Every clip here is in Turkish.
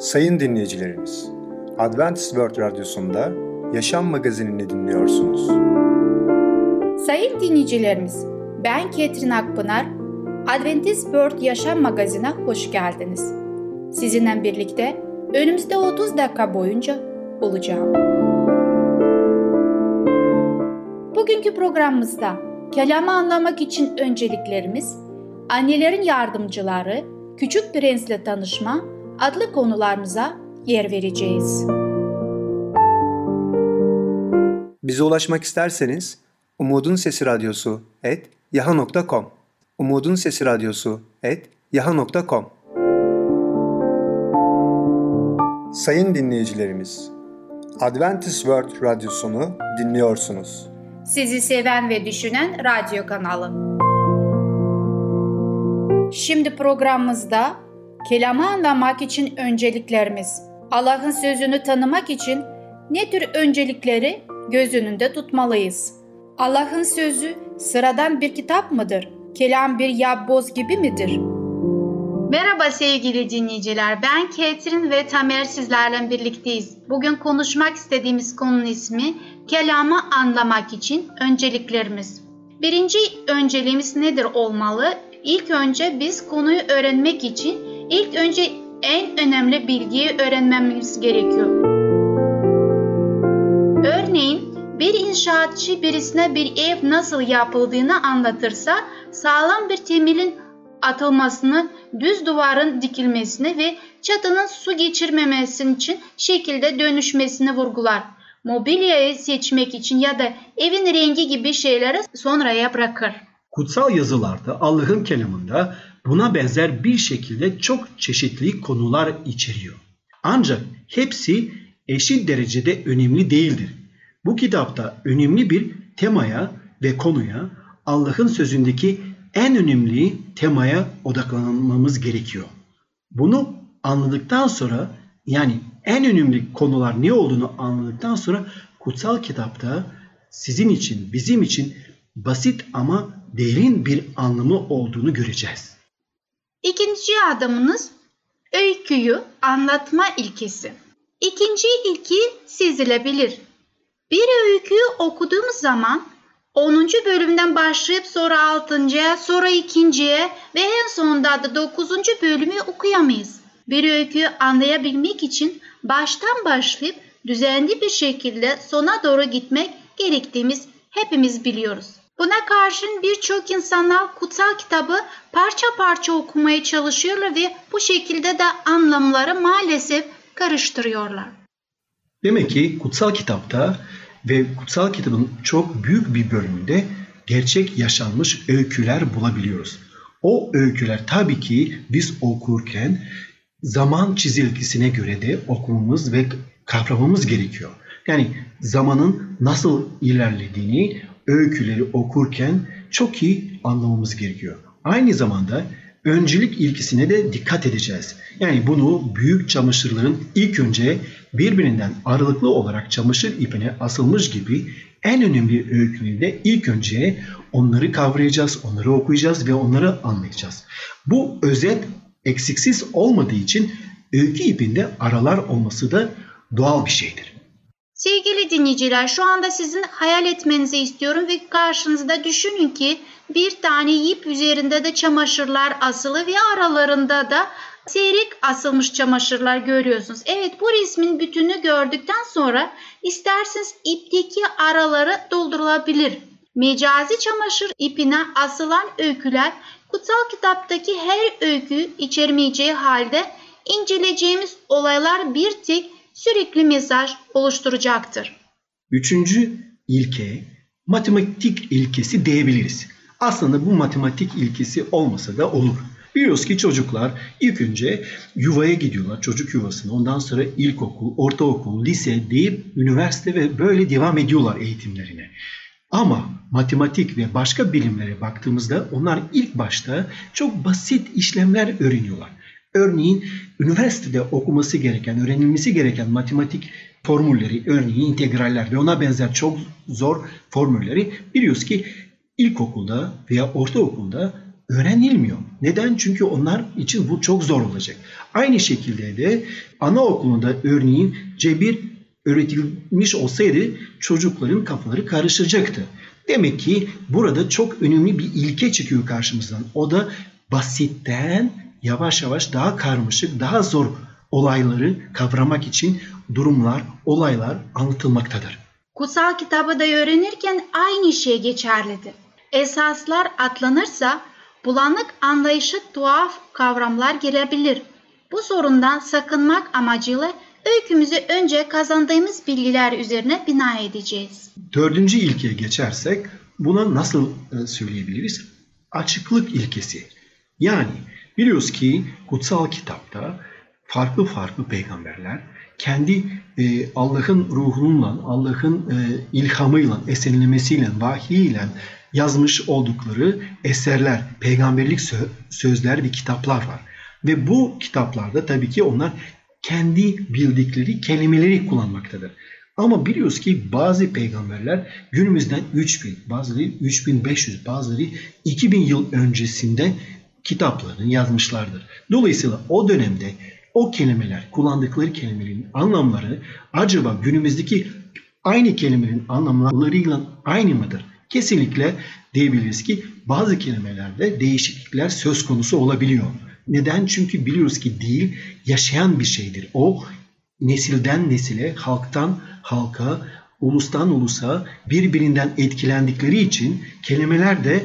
Sayın dinleyicilerimiz, Adventist World Radyosu'nda Yaşam Magazinini dinliyorsunuz. Sayın dinleyicilerimiz, ben Ketrin Akpınar, Adventist World Yaşam Magazinine hoş geldiniz. Sizinle birlikte önümüzde 30 dakika boyunca olacağım. Bugünkü programımızda kelamı anlamak için önceliklerimiz, annelerin yardımcıları, küçük prensle tanışma adlı konularımıza yer vereceğiz. Bize ulaşmak isterseniz Umutun Sesi Radyosu et yaha.com Umutun Sesi Radyosu et yaha.com Sayın dinleyicilerimiz, Adventist World Radyosunu dinliyorsunuz. Sizi seven ve düşünen radyo kanalı. Şimdi programımızda kelamı anlamak için önceliklerimiz, Allah'ın sözünü tanımak için ne tür öncelikleri göz önünde tutmalıyız? Allah'ın sözü sıradan bir kitap mıdır? Kelam bir yapboz gibi midir? Merhaba sevgili dinleyiciler. Ben Ketrin ve Tamer sizlerle birlikteyiz. Bugün konuşmak istediğimiz konunun ismi kelamı anlamak için önceliklerimiz. Birinci önceliğimiz nedir olmalı? İlk önce biz konuyu öğrenmek için ilk önce en önemli bilgiyi öğrenmemiz gerekiyor. Örneğin bir inşaatçı birisine bir ev nasıl yapıldığını anlatırsa sağlam bir temelin atılmasını, düz duvarın dikilmesini ve çatının su geçirmemesi için şekilde dönüşmesini vurgular. Mobilyayı seçmek için ya da evin rengi gibi şeyleri sonraya bırakır. Kutsal yazılarda Allah'ın kelamında buna benzer bir şekilde çok çeşitli konular içeriyor. Ancak hepsi eşit derecede önemli değildir. Bu kitapta önemli bir temaya ve konuya Allah'ın sözündeki en önemli temaya odaklanmamız gerekiyor. Bunu anladıktan sonra yani en önemli konular ne olduğunu anladıktan sonra kutsal kitapta sizin için, bizim için basit ama derin bir anlamı olduğunu göreceğiz. İkinci adımınız öyküyü anlatma ilkesi. İkinci ilki sezilebilir. Bir öyküyü okuduğumuz zaman 10. bölümden başlayıp sonra 6.ya, sonra 2.ye ve en sonunda da 9. bölümü okuyamayız. Bir öyküyü anlayabilmek için baştan başlayıp düzenli bir şekilde sona doğru gitmek gerektiğimiz hepimiz biliyoruz. Buna karşın birçok insanlar kutsal kitabı parça parça okumaya çalışıyorlar ve bu şekilde de anlamları maalesef karıştırıyorlar. Demek ki kutsal kitapta ve kutsal kitabın çok büyük bir bölümünde gerçek yaşanmış öyküler bulabiliyoruz. O öyküler tabii ki biz okurken zaman çizelgesine göre de okumamız ve kavramamız gerekiyor. Yani zamanın nasıl ilerlediğini öyküleri okurken çok iyi anlamamız gerekiyor. Aynı zamanda öncelik ilkisine de dikkat edeceğiz. Yani bunu büyük çamaşırların ilk önce birbirinden aralıklı olarak çamaşır ipine asılmış gibi en önemli öykülerinde ilk önce onları kavrayacağız, onları okuyacağız ve onları anlayacağız. Bu özet eksiksiz olmadığı için öykü ipinde aralar olması da doğal bir şeydir. Sevgili dinleyiciler şu anda sizin hayal etmenizi istiyorum ve karşınızda düşünün ki bir tane ip üzerinde de çamaşırlar asılı ve aralarında da seyrek asılmış çamaşırlar görüyorsunuz. Evet bu resmin bütünü gördükten sonra isterseniz ipteki araları doldurulabilir. Mecazi çamaşır ipine asılan öyküler kutsal kitaptaki her öykü içermeyeceği halde inceleyeceğimiz olaylar bir tek sürekli mesaj oluşturacaktır. Üçüncü ilke matematik ilkesi diyebiliriz. Aslında bu matematik ilkesi olmasa da olur. Biliyoruz ki çocuklar ilk önce yuvaya gidiyorlar, çocuk yuvasına. Ondan sonra ilkokul, ortaokul, lise deyip üniversite ve böyle devam ediyorlar eğitimlerine. Ama matematik ve başka bilimlere baktığımızda onlar ilk başta çok basit işlemler öğreniyorlar. Örneğin üniversitede okuması gereken, öğrenilmesi gereken matematik formülleri, örneğin integraller ve ona benzer çok zor formülleri biliyoruz ki ilkokulda veya ortaokulda öğrenilmiyor. Neden? Çünkü onlar için bu çok zor olacak. Aynı şekilde de anaokulunda örneğin cebir öğretilmiş olsaydı çocukların kafaları karışacaktı. Demek ki burada çok önemli bir ilke çıkıyor karşımızdan. O da basitten yavaş yavaş daha karmaşık, daha zor olayları kavramak için durumlar, olaylar anlatılmaktadır. Kutsal kitabı da öğrenirken aynı şey geçerlidir. Esaslar atlanırsa bulanık anlayışı tuhaf kavramlar girebilir. Bu sorundan sakınmak amacıyla öykümüzü önce kazandığımız bilgiler üzerine bina edeceğiz. Dördüncü ilkeye geçersek buna nasıl e, söyleyebiliriz? Açıklık ilkesi. Yani biliyoruz ki kutsal kitapta farklı farklı peygamberler kendi e, Allah'ın ruhununla, Allah'ın e, ilhamıyla, esinlemesiyle, vahiyiyle yazmış oldukları eserler, peygamberlik sö- sözler ve kitaplar var. Ve bu kitaplarda tabii ki onlar kendi bildikleri kelimeleri kullanmaktadır. Ama biliyoruz ki bazı peygamberler günümüzden 3000, bazıları 3500, bazıları 2000 yıl öncesinde kitaplarını yazmışlardır. Dolayısıyla o dönemde o kelimeler, kullandıkları kelimelerin anlamları acaba günümüzdeki aynı kelimelerin anlamlarıyla aynı mıdır? Kesinlikle diyebiliriz ki bazı kelimelerde değişiklikler söz konusu olabiliyor. Neden? Çünkü biliyoruz ki dil yaşayan bir şeydir. O nesilden nesile, halktan halka, ulustan ulusa birbirinden etkilendikleri için kelimeler de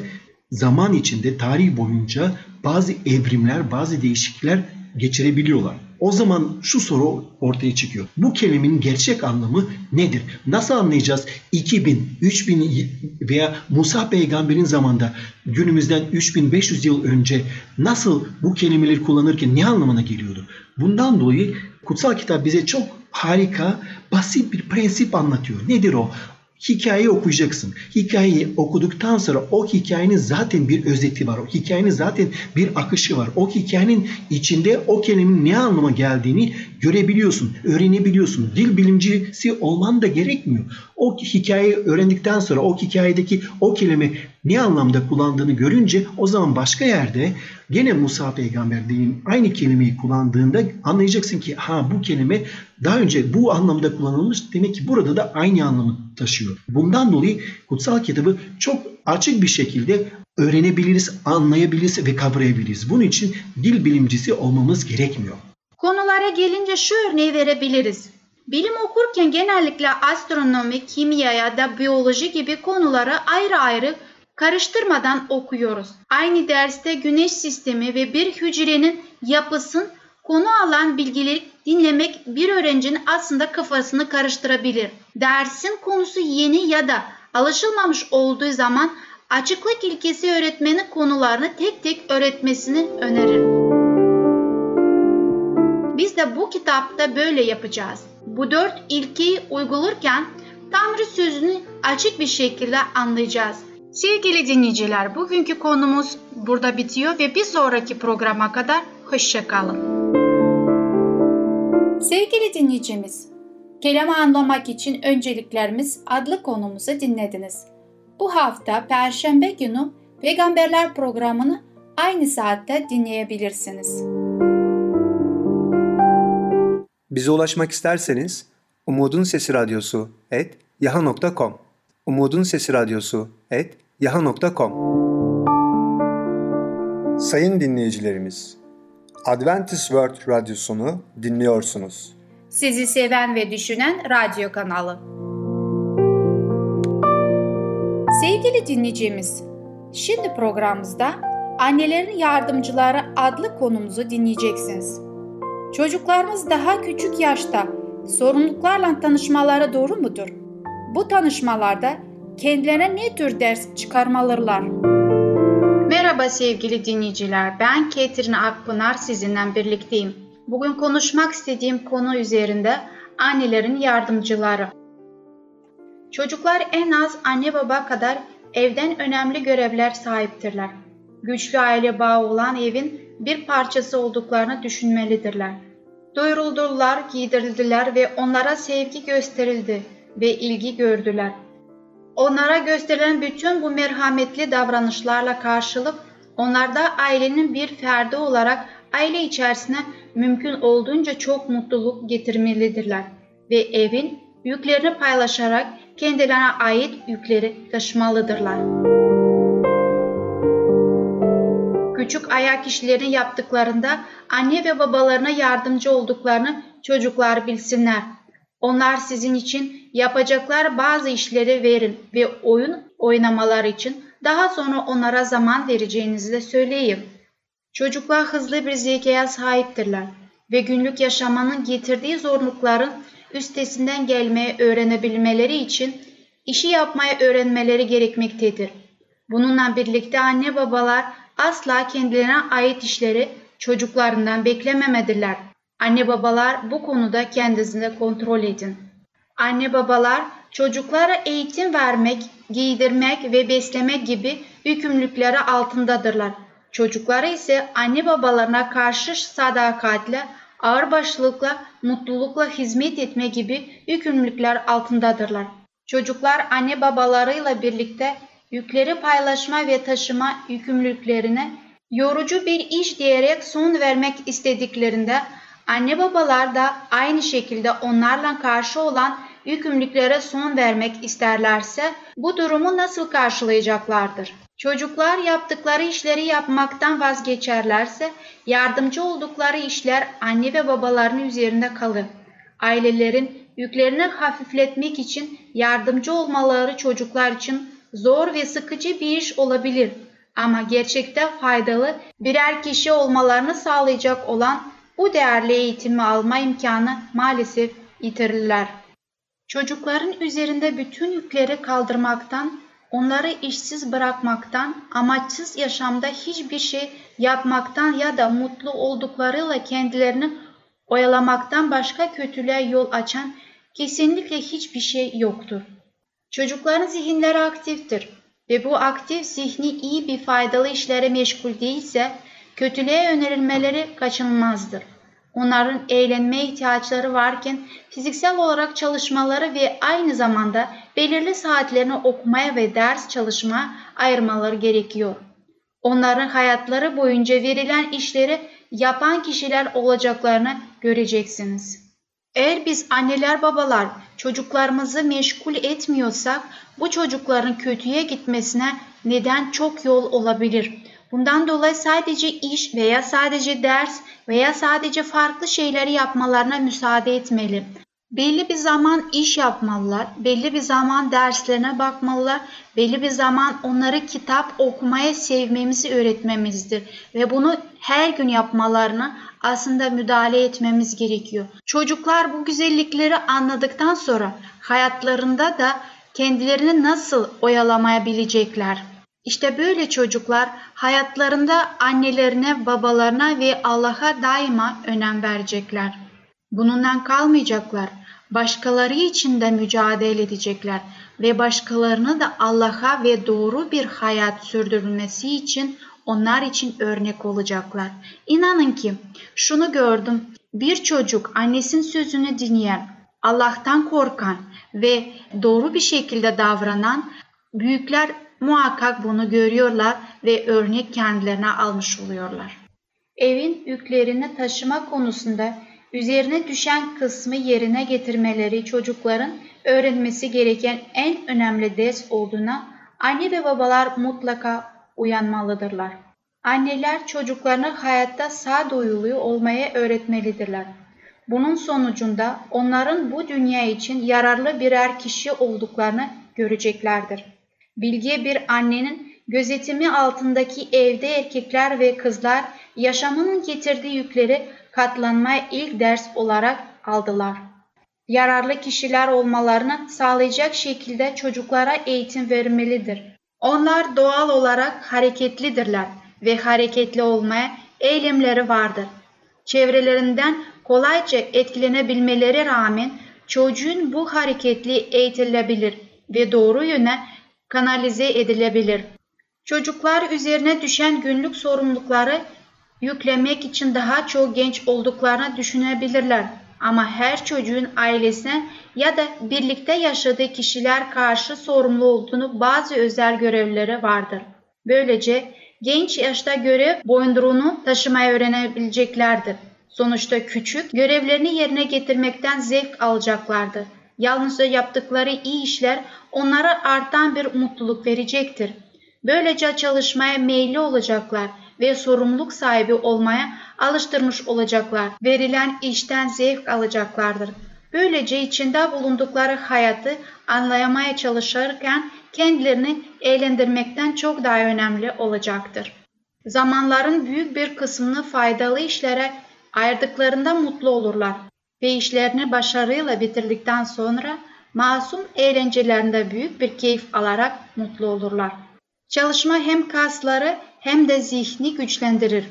zaman içinde tarih boyunca bazı evrimler, bazı değişiklikler geçirebiliyorlar. O zaman şu soru ortaya çıkıyor. Bu kelimenin gerçek anlamı nedir? Nasıl anlayacağız? 2000, 3000 veya Musa peygamberin zamanında günümüzden 3500 yıl önce nasıl bu kelimeleri kullanırken ne anlamına geliyordu? Bundan dolayı kutsal kitap bize çok harika, basit bir prensip anlatıyor. Nedir o? Hikayeyi okuyacaksın. Hikayeyi okuduktan sonra o hikayenin zaten bir özeti var. O hikayenin zaten bir akışı var. O hikayenin içinde o kelimenin ne anlama geldiğini görebiliyorsun, öğrenebiliyorsun. Dil bilimcisi olman da gerekmiyor. O hikayeyi öğrendikten sonra o hikayedeki o kelime ne anlamda kullandığını görünce o zaman başka yerde gene Musa peygamber diyeyim aynı kelimeyi kullandığında anlayacaksın ki ha bu kelime daha önce bu anlamda kullanılmış demek ki burada da aynı anlamı taşıyor. Bundan dolayı kutsal kitabı çok açık bir şekilde öğrenebiliriz, anlayabiliriz ve kavrayabiliriz. Bunun için dil bilimcisi olmamız gerekmiyor. Konulara gelince şu örneği verebiliriz. Bilim okurken genellikle astronomi, kimya ya da biyoloji gibi konuları ayrı ayrı karıştırmadan okuyoruz. Aynı derste güneş sistemi ve bir hücrenin yapısın konu alan bilgileri dinlemek bir öğrencinin aslında kafasını karıştırabilir. Dersin konusu yeni ya da alışılmamış olduğu zaman açıklık ilkesi öğretmenin konularını tek tek öğretmesini öneririm. Biz de bu kitapta böyle yapacağız. Bu dört ilkeyi uygularken Tanrı sözünü açık bir şekilde anlayacağız. Sevgili dinleyiciler, bugünkü konumuz burada bitiyor ve bir sonraki programa kadar hoşçakalın. Sevgili dinleyicimiz, kelamı anlamak için önceliklerimiz adlı konumuzu dinlediniz. Bu hafta Perşembe günü Peygamberler programını aynı saatte dinleyebilirsiniz. Bize ulaşmak isterseniz Umutun Sesi Radyosu et yaha.com Umutun Sesi Radyosu et yaha.com Sayın dinleyicilerimiz, Adventist World Radyosunu dinliyorsunuz. Sizi seven ve düşünen radyo kanalı. Sevgili dinleyicimiz, şimdi programımızda Annelerin Yardımcıları adlı konumuzu dinleyeceksiniz. Çocuklarımız daha küçük yaşta sorumluluklarla tanışmaları doğru mudur? Bu tanışmalarda kendilerine ne tür ders çıkarmalılar? Merhaba sevgili dinleyiciler, ben Ketrin Akpınar sizinle birlikteyim. Bugün konuşmak istediğim konu üzerinde annelerin yardımcıları. Çocuklar en az anne baba kadar evden önemli görevler sahiptirler. Güçlü aile bağı olan evin bir parçası olduklarını düşünmelidirler. Doyuruldular, giydirildiler ve onlara sevgi gösterildi ve ilgi gördüler. Onlara gösterilen bütün bu merhametli davranışlarla karşılık Onlar da ailenin bir ferdi olarak aile içerisine mümkün olduğunca çok mutluluk getirmelidirler ve evin yüklerini paylaşarak kendilerine ait yükleri taşımalıdırlar. Küçük ayak işlerini yaptıklarında anne ve babalarına yardımcı olduklarını çocuklar bilsinler. Onlar sizin için yapacaklar bazı işleri verin ve oyun oynamaları için daha sonra onlara zaman vereceğinizi de söyleyin. Çocuklar hızlı bir zekaya sahiptirler ve günlük yaşamanın getirdiği zorlukların üstesinden gelmeye öğrenebilmeleri için işi yapmayı öğrenmeleri gerekmektedir. Bununla birlikte anne babalar asla kendilerine ait işleri çocuklarından beklememediler. Anne babalar bu konuda kendisini kontrol edin. Anne babalar çocuklara eğitim vermek, giydirmek ve beslemek gibi yükümlülükleri altındadırlar. Çocuklara ise anne babalarına karşı sadakatle, ağırbaşlılıkla, mutlulukla hizmet etme gibi yükümlülükler altındadırlar. Çocuklar anne babalarıyla birlikte yükleri paylaşma ve taşıma yükümlülüklerine yorucu bir iş diyerek son vermek istediklerinde anne babalar da aynı şekilde onlarla karşı olan yükümlülüklere son vermek isterlerse bu durumu nasıl karşılayacaklardır? Çocuklar yaptıkları işleri yapmaktan vazgeçerlerse yardımcı oldukları işler anne ve babaların üzerinde kalır. Ailelerin yüklerini hafifletmek için yardımcı olmaları çocuklar için zor ve sıkıcı bir iş olabilir ama gerçekte faydalı birer kişi olmalarını sağlayacak olan bu değerli eğitimi alma imkanı maalesef yitirirler. Çocukların üzerinde bütün yükleri kaldırmaktan, onları işsiz bırakmaktan, amaçsız yaşamda hiçbir şey yapmaktan ya da mutlu olduklarıyla kendilerini oyalamaktan başka kötülüğe yol açan kesinlikle hiçbir şey yoktur. Çocukların zihinleri aktiftir ve bu aktif zihni iyi bir faydalı işlere meşgul değilse kötülüğe önerilmeleri kaçınılmazdır. Onların eğlenmeye ihtiyaçları varken fiziksel olarak çalışmaları ve aynı zamanda belirli saatlerini okumaya ve ders çalışmaya ayırmaları gerekiyor. Onların hayatları boyunca verilen işleri yapan kişiler olacaklarını göreceksiniz. Eğer biz anneler babalar çocuklarımızı meşgul etmiyorsak bu çocukların kötüye gitmesine neden çok yol olabilir. Bundan dolayı sadece iş veya sadece ders veya sadece farklı şeyleri yapmalarına müsaade etmeli. Belli bir zaman iş yapmalılar, belli bir zaman derslerine bakmalılar, belli bir zaman onları kitap okumaya sevmemizi öğretmemizdir ve bunu her gün yapmalarını aslında müdahale etmemiz gerekiyor. Çocuklar bu güzellikleri anladıktan sonra hayatlarında da kendilerini nasıl oyalamayabilecekler? İşte böyle çocuklar hayatlarında annelerine, babalarına ve Allah'a daima önem verecekler. Bununla kalmayacaklar. Başkaları için de mücadele edecekler ve başkalarını da Allah'a ve doğru bir hayat sürdürülmesi için onlar için örnek olacaklar. İnanın ki şunu gördüm. Bir çocuk annesinin sözünü dinleyen, Allah'tan korkan ve doğru bir şekilde davranan büyükler muhakkak bunu görüyorlar ve örnek kendilerine almış oluyorlar. Evin yüklerini taşıma konusunda üzerine düşen kısmı yerine getirmeleri çocukların öğrenmesi gereken en önemli ders olduğuna anne ve babalar mutlaka uyanmalıdırlar. Anneler çocuklarını hayatta sağduyulu olmaya öğretmelidirler. Bunun sonucunda onların bu dünya için yararlı birer kişi olduklarını göreceklerdir. Bilge bir annenin gözetimi altındaki evde erkekler ve kızlar yaşamının getirdiği yükleri katlanmaya ilk ders olarak aldılar. Yararlı kişiler olmalarını sağlayacak şekilde çocuklara eğitim verilmelidir. Onlar doğal olarak hareketlidirler ve hareketli olmaya eğilimleri vardır. Çevrelerinden kolayca etkilenebilmeleri rağmen çocuğun bu hareketli eğitilebilir ve doğru yöne kanalize edilebilir. Çocuklar üzerine düşen günlük sorumlulukları yüklemek için daha çok genç olduklarını düşünebilirler. Ama her çocuğun ailesine ya da birlikte yaşadığı kişiler karşı sorumlu olduğunu bazı özel görevleri vardır. Böylece genç yaşta görev boyunduruğunu taşımayı öğrenebileceklerdir. Sonuçta küçük, görevlerini yerine getirmekten zevk alacaklardır. Yalnızca yaptıkları iyi işler onlara artan bir mutluluk verecektir. Böylece çalışmaya meyilli olacaklar ve sorumluluk sahibi olmaya alıştırmış olacaklar. Verilen işten zevk alacaklardır. Böylece içinde bulundukları hayatı anlayamaya çalışırken kendilerini eğlendirmekten çok daha önemli olacaktır. Zamanların büyük bir kısmını faydalı işlere ayırdıklarında mutlu olurlar ve işlerini başarıyla bitirdikten sonra masum eğlencelerinde büyük bir keyif alarak mutlu olurlar. Çalışma hem kasları hem de zihni güçlendirir.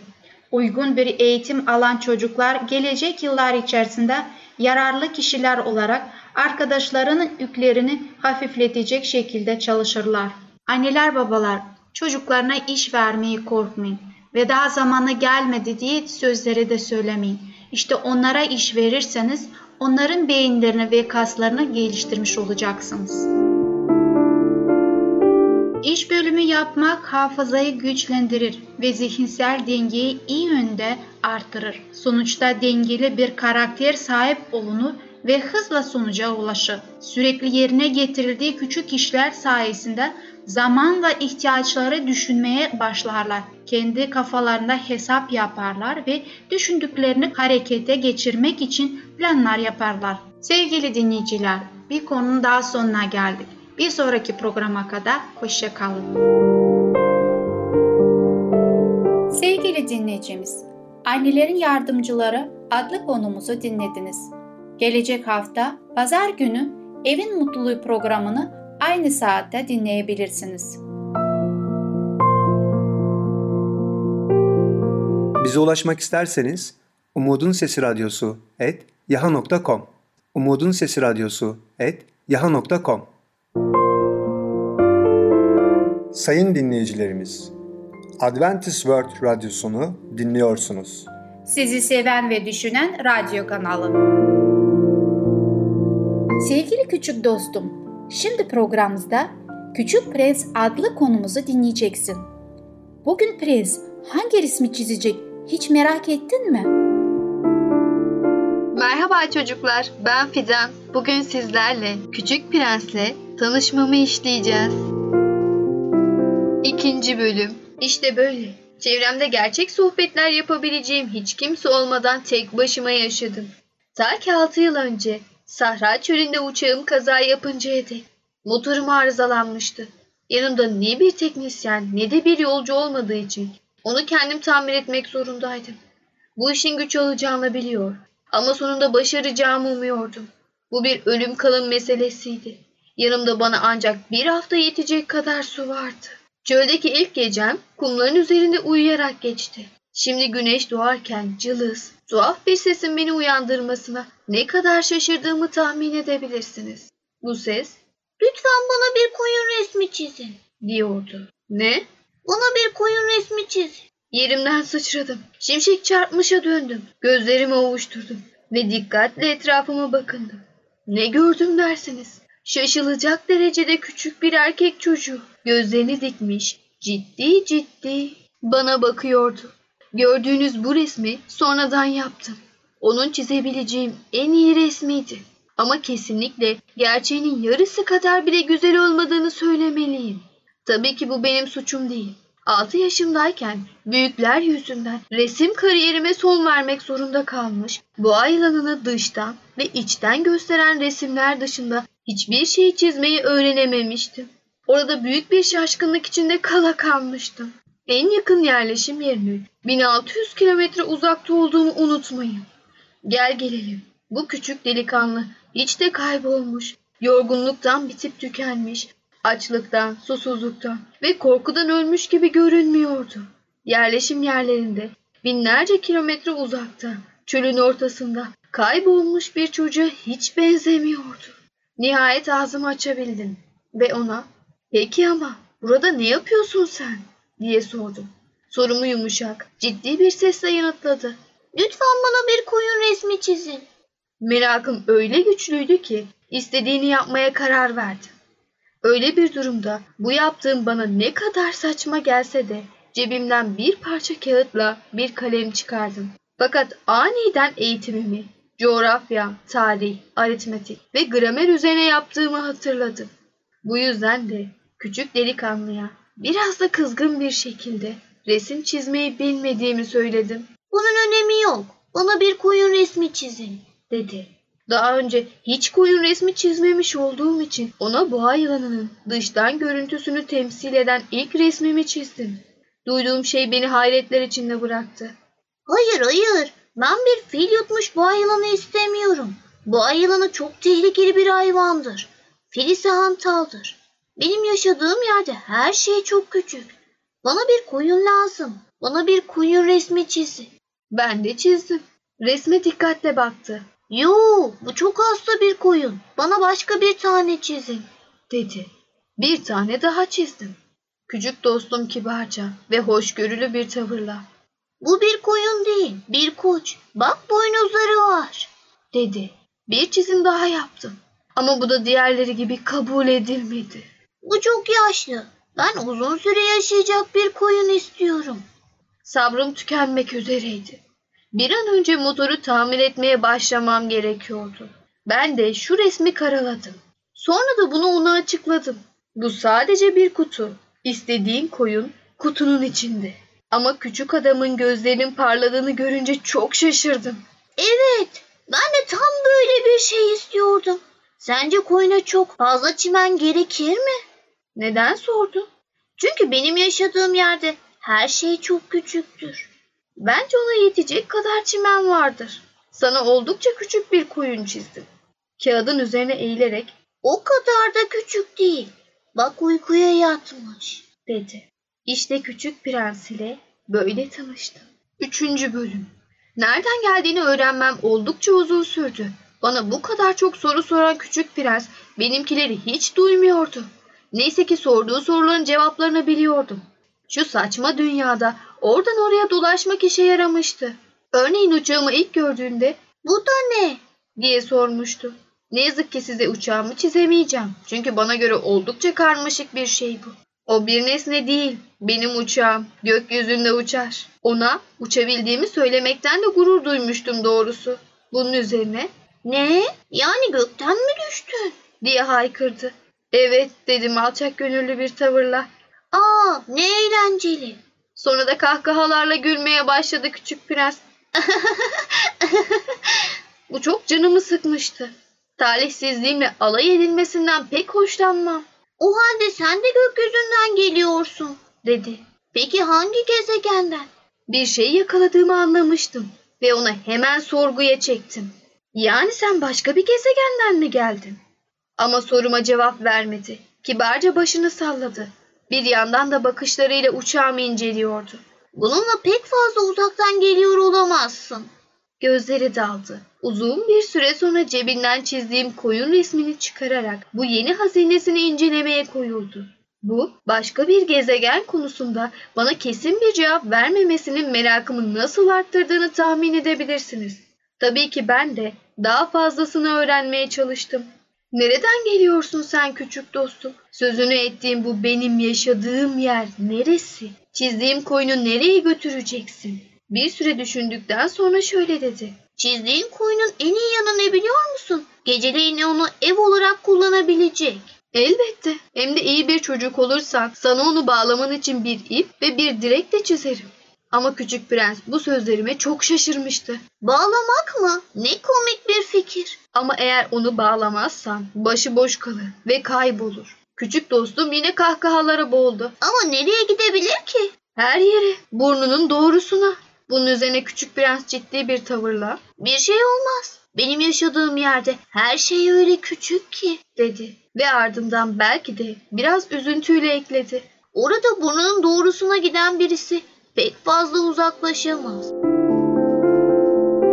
Uygun bir eğitim alan çocuklar gelecek yıllar içerisinde yararlı kişiler olarak arkadaşlarının yüklerini hafifletecek şekilde çalışırlar. Anneler babalar çocuklarına iş vermeyi korkmayın ve daha zamanı gelmedi diye sözleri de söylemeyin. İşte onlara iş verirseniz onların beyinlerini ve kaslarını geliştirmiş olacaksınız. İş bölümü yapmak hafızayı güçlendirir ve zihinsel dengeyi iyi yönde artırır. Sonuçta dengeli bir karakter sahip olunur ve hızla sonuca ulaşır. Sürekli yerine getirildiği küçük işler sayesinde zamanla ihtiyaçları düşünmeye başlarlar. Kendi kafalarında hesap yaparlar ve düşündüklerini harekete geçirmek için planlar yaparlar. Sevgili dinleyiciler, bir konunun daha sonuna geldik. Bir sonraki programa kadar hoşça kalın. Sevgili dinleyicimiz, Annelerin Yardımcıları adlı konumuzu dinlediniz. Gelecek hafta pazar günü Evin Mutluluğu programını aynı saatte dinleyebilirsiniz. Bize ulaşmak isterseniz Umutun Sesi Radyosu et yaha.com Umutun Sesi Radyosu et yaha.com Sayın dinleyicilerimiz, Adventist World Radyosunu dinliyorsunuz. Sizi seven ve düşünen radyo kanalı. Sevgili küçük dostum, şimdi programımızda Küçük Prens adlı konumuzu dinleyeceksin. Bugün Prens hangi resmi çizecek hiç merak ettin mi? Merhaba çocuklar, ben Fidan. Bugün sizlerle Küçük Prens'le tanışmamı işleyeceğiz. İkinci bölüm. İşte böyle. Çevremde gerçek sohbetler yapabileceğim hiç kimse olmadan tek başıma yaşadım. Ta ki 6 yıl önce Sahra çölünde uçağım kaza yapıncaya dek. Motorum arızalanmıştı. Yanımda ne bir teknisyen ne de bir yolcu olmadığı için onu kendim tamir etmek zorundaydım. Bu işin güç olacağını biliyor. Ama sonunda başaracağımı umuyordum. Bu bir ölüm kalım meselesiydi. Yanımda bana ancak bir hafta yetecek kadar su vardı. Çöldeki ilk gecem kumların üzerinde uyuyarak geçti. Şimdi güneş doğarken cılız, tuhaf bir sesin beni uyandırmasına ne kadar şaşırdığımı tahmin edebilirsiniz. Bu ses, Lütfen bana bir koyun resmi çizin. diyordu. Ne? Bana bir koyun resmi çizin. Yerimden sıçradım. Şimşek çarpmışa döndüm. Gözlerimi ovuşturdum ve dikkatle etrafıma bakındım. Ne gördüm dersiniz? Şaşılacak derecede küçük bir erkek çocuğu. Gözlerini dikmiş, ciddi ciddi bana bakıyordu. Gördüğünüz bu resmi sonradan yaptım. Onun çizebileceğim en iyi resmiydi. Ama kesinlikle gerçeğinin yarısı kadar bile güzel olmadığını söylemeliyim. Tabii ki bu benim suçum değil. 6 yaşımdayken büyükler yüzünden resim kariyerime son vermek zorunda kalmış, boğa yılanını dıştan ve içten gösteren resimler dışında hiçbir şey çizmeyi öğrenememiştim. Orada büyük bir şaşkınlık içinde kala kalmıştım. En yakın yerleşim yerinin 1600 kilometre uzakta olduğumu unutmayın. Gel gelelim. Bu küçük delikanlı hiç de kaybolmuş, yorgunluktan bitip tükenmiş, açlıktan, susuzluktan ve korkudan ölmüş gibi görünmüyordu. Yerleşim yerlerinde binlerce kilometre uzakta, çölün ortasında kaybolmuş bir çocuğa hiç benzemiyordu. Nihayet ağzımı açabildim ve ona "Peki ama burada ne yapıyorsun sen?" diye sordum. Sorumu yumuşak, ciddi bir sesle yanıtladı. Lütfen bana bir koyun resmi çizin. Merakım öyle güçlüydü ki istediğini yapmaya karar verdim. Öyle bir durumda bu yaptığım bana ne kadar saçma gelse de cebimden bir parça kağıtla bir kalem çıkardım. Fakat aniden eğitimimi, coğrafya, tarih, aritmetik ve gramer üzerine yaptığımı hatırladım. Bu yüzden de küçük delikanlıya biraz da kızgın bir şekilde resim çizmeyi bilmediğimi söyledim, Bunun önemi yok. Bana bir koyun resmi çizin. dedi. Daha önce hiç koyun resmi çizmemiş olduğum için ona boğa yılanının dıştan görüntüsünü temsil eden ilk resmimi çizdim. Duyduğum şey beni hayretler içinde bıraktı. Hayır hayır. Ben bir fil yutmuş boğa yılanı istemiyorum. Boğa yılanı çok tehlikeli bir hayvandır. Fil ise hantaldır. Benim yaşadığım yerde her şey çok küçük. Bana bir koyun lazım. Bana bir koyun resmi çizin. Ben de çizdim. Resme dikkatle baktı, Yoo, bu çok hasta bir koyun. Bana başka bir tane çizin. dedi. Bir tane daha çizdim. Küçük dostum kibarca ve hoşgörülü bir tavırla, Bu bir koyun değil, bir koç. Bak boynuzları var. dedi. Bir çizim daha yaptım. Ama bu da diğerleri gibi kabul edilmedi. Bu çok yaşlı. Ben uzun süre yaşayacak bir koyun istiyorum. Sabrım tükenmek üzereydi. Bir an önce motoru tamir etmeye başlamam gerekiyordu. Ben de şu resmi karaladım. Sonra da bunu ona açıkladım. Bu sadece bir kutu. İstediğin koyun kutunun içinde. Ama küçük adamın gözlerinin parladığını görünce çok şaşırdım. Evet, ben de tam böyle bir şey istiyordum. Sence koyuna çok fazla çimen gerekir mi? Neden sordu? Çünkü benim yaşadığım yerde her şey çok küçüktür. Bence ona yetecek kadar çimen vardır. Sana oldukça küçük bir koyun çizdim. Kağıdın üzerine eğilerek O kadar da küçük değil. Bak uykuya yatmış. dedi. İşte Küçük Prens ile böyle tanıştım. Üçüncü bölüm. Nereden geldiğini öğrenmem oldukça uzun sürdü. Bana bu kadar çok soru soran Küçük Prens benimkileri hiç duymuyordu. Neyse ki sorduğu soruların cevaplarını biliyordum. Şu saçma dünyada oradan oraya dolaşmak işe yaramıştı. Örneğin uçağımı ilk gördüğünde Bu da ne? diye sormuştu. Ne yazık ki size uçağımı çizemeyeceğim. Çünkü bana göre oldukça karmaşık bir şey bu. O bir nesne değil. Benim uçağım gökyüzünde uçar. Ona uçabildiğimi söylemekten de gurur duymuştum doğrusu. Bunun üzerine Ne? Yani gökten mi düştün? diye haykırdı. Evet dedim alçak gönüllü bir tavırla. Aa, ne eğlenceli. Sonra da kahkahalarla gülmeye başladı küçük prens. Bu çok canımı sıkmıştı. Talihsizliğimle alay edilmesinden pek hoşlanmam, O halde sen de gökyüzünden geliyorsun. dedi. Peki hangi gezegenden? Bir şey yakaladığımı anlamıştım ve ona hemen sorguya çektim. Yani sen başka bir gezegenden mi geldin? Ama soruma cevap vermedi. Kibarca başını salladı. Bir yandan da bakışlarıyla uçağımı inceliyordu. Bununla pek fazla uzaktan geliyor olamazsın. Gözleri daldı. Uzun bir süre sonra cebinden çizdiğim koyun resmini çıkararak bu yeni hazinesini incelemeye koyuldu. Bu başka bir gezegen konusunda bana kesin bir cevap vermemesinin merakımı nasıl arttırdığını tahmin edebilirsiniz. Tabii ki ben de daha fazlasını öğrenmeye çalıştım. Nereden geliyorsun sen küçük dostum? Sözünü ettiğim bu benim yaşadığım yer neresi? Çizdiğim koyunu nereye götüreceksin? Bir süre düşündükten sonra şöyle dedi. Çizdiğin koyunun en iyi yanı ne biliyor musun? Geceleyin onu ev olarak kullanabilecek. Elbette. Hem de iyi bir çocuk olursan sana onu bağlaman için bir ip ve bir direk de çizerim. Ama küçük prens bu sözlerime çok şaşırmıştı. Bağlamak mı? Ne komik bir fikir. Ama eğer onu bağlamazsan başıboş kalır ve kaybolur. Küçük dostum yine kahkahalara boğuldu. Ama nereye gidebilir ki? Her yere, burnunun doğrusuna. Bunun üzerine küçük prens ciddi bir tavırla Bir şey olmaz. Benim yaşadığım yerde her şey öyle küçük ki. dedi ve ardından belki de biraz üzüntüyle ekledi. Orada burnunun doğrusuna giden birisi pek fazla uzaklaşamaz.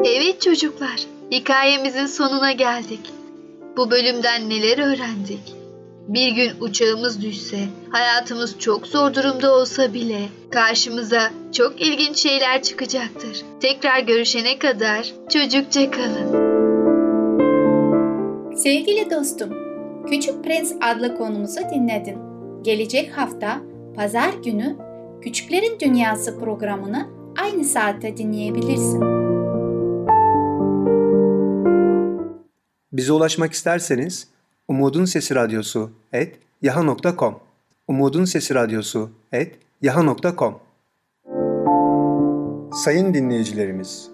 Evet çocuklar, hikayemizin sonuna geldik. Bu bölümden neler öğrendik? Bir gün uçağımız düşse, hayatımız çok zor durumda olsa bile karşımıza çok ilginç şeyler çıkacaktır. Tekrar görüşene kadar çocukça kalın. Sevgili dostum, Küçük Prens adlı konumuzu dinledin. Gelecek hafta pazar günü Küçüklerin Dünyası programını aynı saatte dinleyebilirsin. Bize ulaşmak isterseniz Umutun Sesi Radyosu et yaha.com Umutun Sesi Radyosu et yaha.com Sayın dinleyicilerimiz,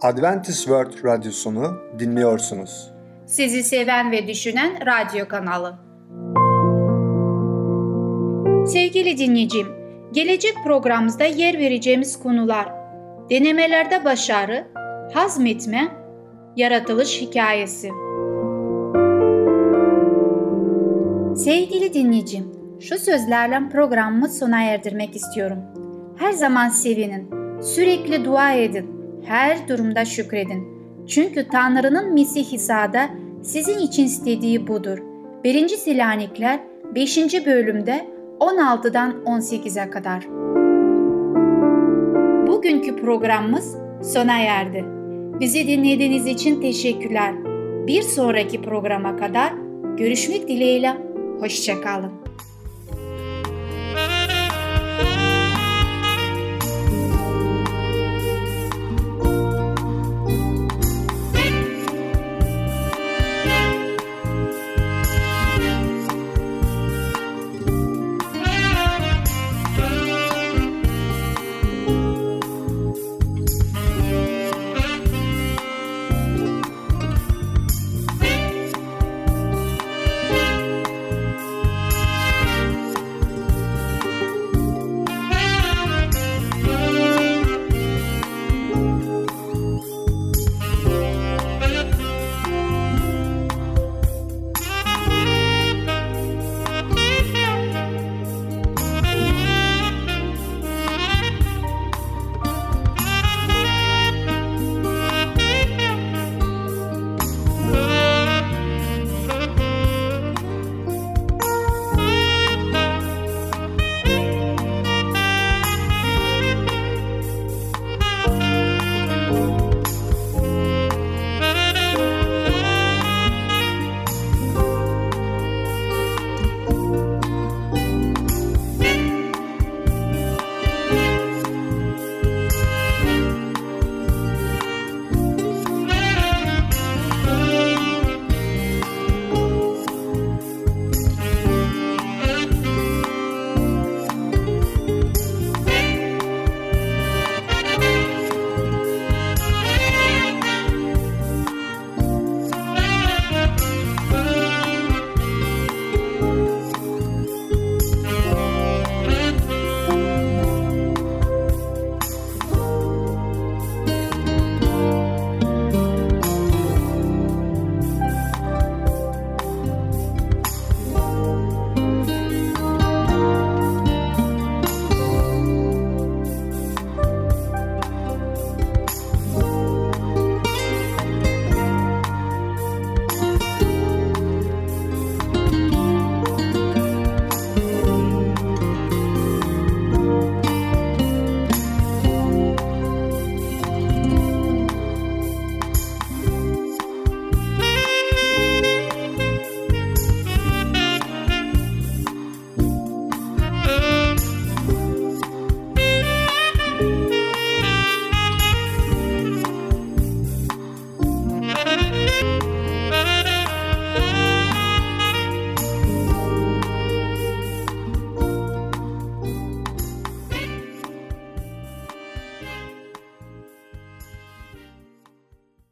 Adventist World Radyosunu dinliyorsunuz. Sizi seven ve düşünen radyo kanalı. Sevgili dinleyicim, gelecek programımızda yer vereceğimiz konular denemelerde başarı, hazmetme, yaratılış hikayesi. Sevgili dinleyicim, şu sözlerle programımı sona erdirmek istiyorum. Her zaman sevinin, sürekli dua edin, her durumda şükredin. Çünkü Tanrı'nın Mesih İsa'da sizin için istediği budur. 1. Selanikler 5. bölümde 16'dan 18'e kadar. Bugünkü programımız sona erdi. Bizi dinlediğiniz için teşekkürler. Bir sonraki programa kadar görüşmek dileğiyle. Hoşçakalın.